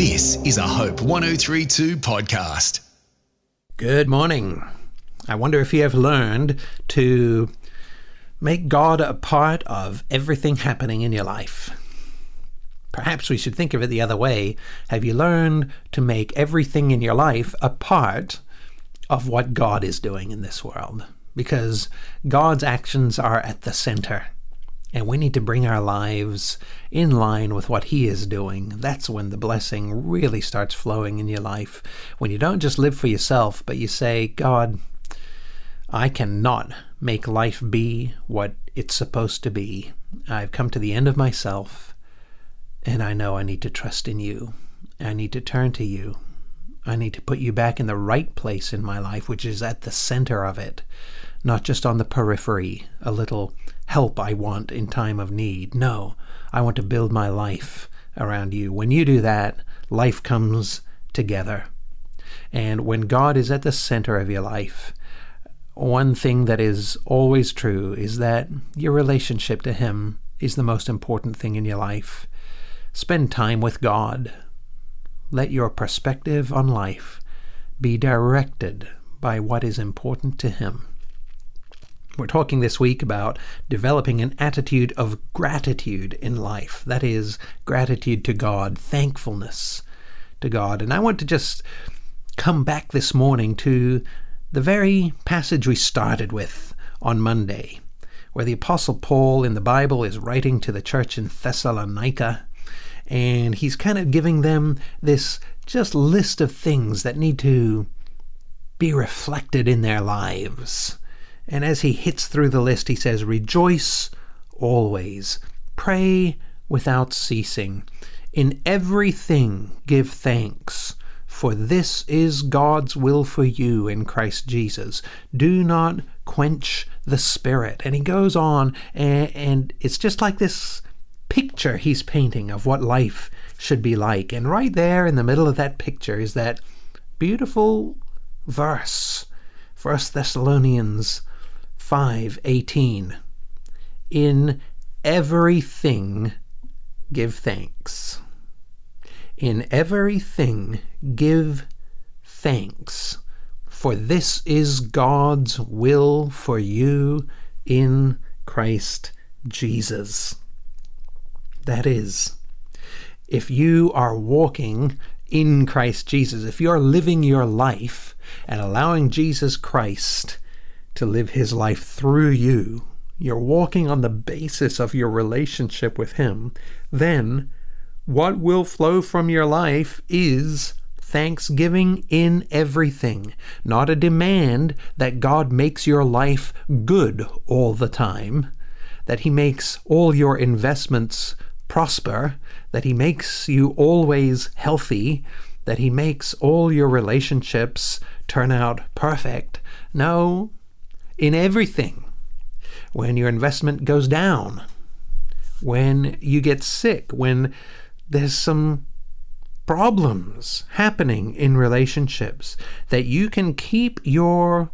This is a Hope 1032 podcast. Good morning. I wonder if you have learned to make God a part of everything happening in your life. Perhaps we should think of it the other way. Have you learned to make everything in your life a part of what God is doing in this world? Because God's actions are at the center and we need to bring our lives in line with what He is doing. That's when the blessing really starts flowing in your life. When you don't just live for yourself, but you say, God, I cannot make life be what it's supposed to be. I've come to the end of myself, and I know I need to trust in you. I need to turn to you. I need to put you back in the right place in my life, which is at the center of it, not just on the periphery, a little help I want in time of need. No, I want to build my life around you. When you do that, life comes together. And when God is at the center of your life, one thing that is always true is that your relationship to Him is the most important thing in your life. Spend time with God. Let your perspective on life be directed by what is important to Him. We're talking this week about developing an attitude of gratitude in life. That is, gratitude to God, thankfulness to God. And I want to just come back this morning to the very passage we started with on Monday, where the Apostle Paul in the Bible is writing to the church in Thessalonica. And he's kind of giving them this just list of things that need to be reflected in their lives. And as he hits through the list, he says, Rejoice always, pray without ceasing. In everything give thanks, for this is God's will for you in Christ Jesus. Do not quench the Spirit. And he goes on, and, and it's just like this picture he's painting of what life should be like. And right there in the middle of that picture is that beautiful verse, First Thessalonians 5:18 In everything give thanks. In everything give thanks, for this is God's will for you in Christ Jesus. That is, if you are walking in Christ Jesus, if you are living your life and allowing Jesus Christ to live his life through you, you're walking on the basis of your relationship with him, then what will flow from your life is thanksgiving in everything, not a demand that God makes your life good all the time, that He makes all your investments prosper, that He makes you always healthy, that He makes all your relationships turn out perfect. No, in everything. When your investment goes down, when you get sick, when there's some problems happening in relationships, that you can keep your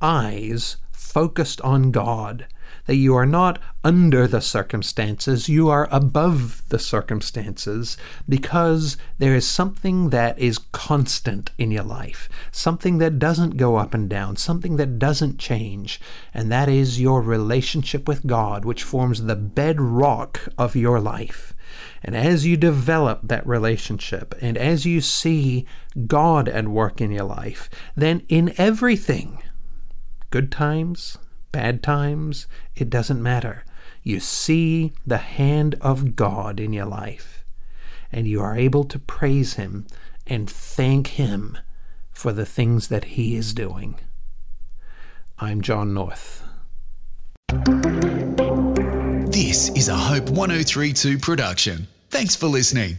eyes focused on God that you are not under the circumstances, you are above the circumstances because there is something that is constant in your life, something that doesn't go up and down, something that doesn't change, and that is your relationship with God, which forms the bedrock of your life. And as you develop that relationship and as you see God at work in your life, then in everything, good times, bad times, it doesn't matter. You see the hand of God in your life, and you are able to praise Him and thank Him for the things that He is doing. I'm John North. This is a Hope 1032 production. Thanks for listening.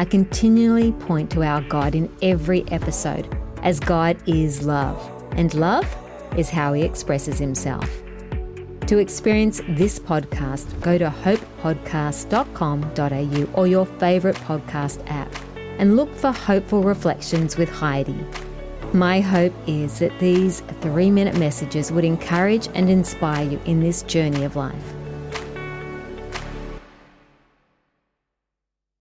I continually point to our God in every episode, as God is love, and love is how He expresses Himself. To experience this podcast, go to hopepodcast.com.au or your favourite podcast app and look for Hopeful Reflections with Heidi. My hope is that these three minute messages would encourage and inspire you in this journey of life.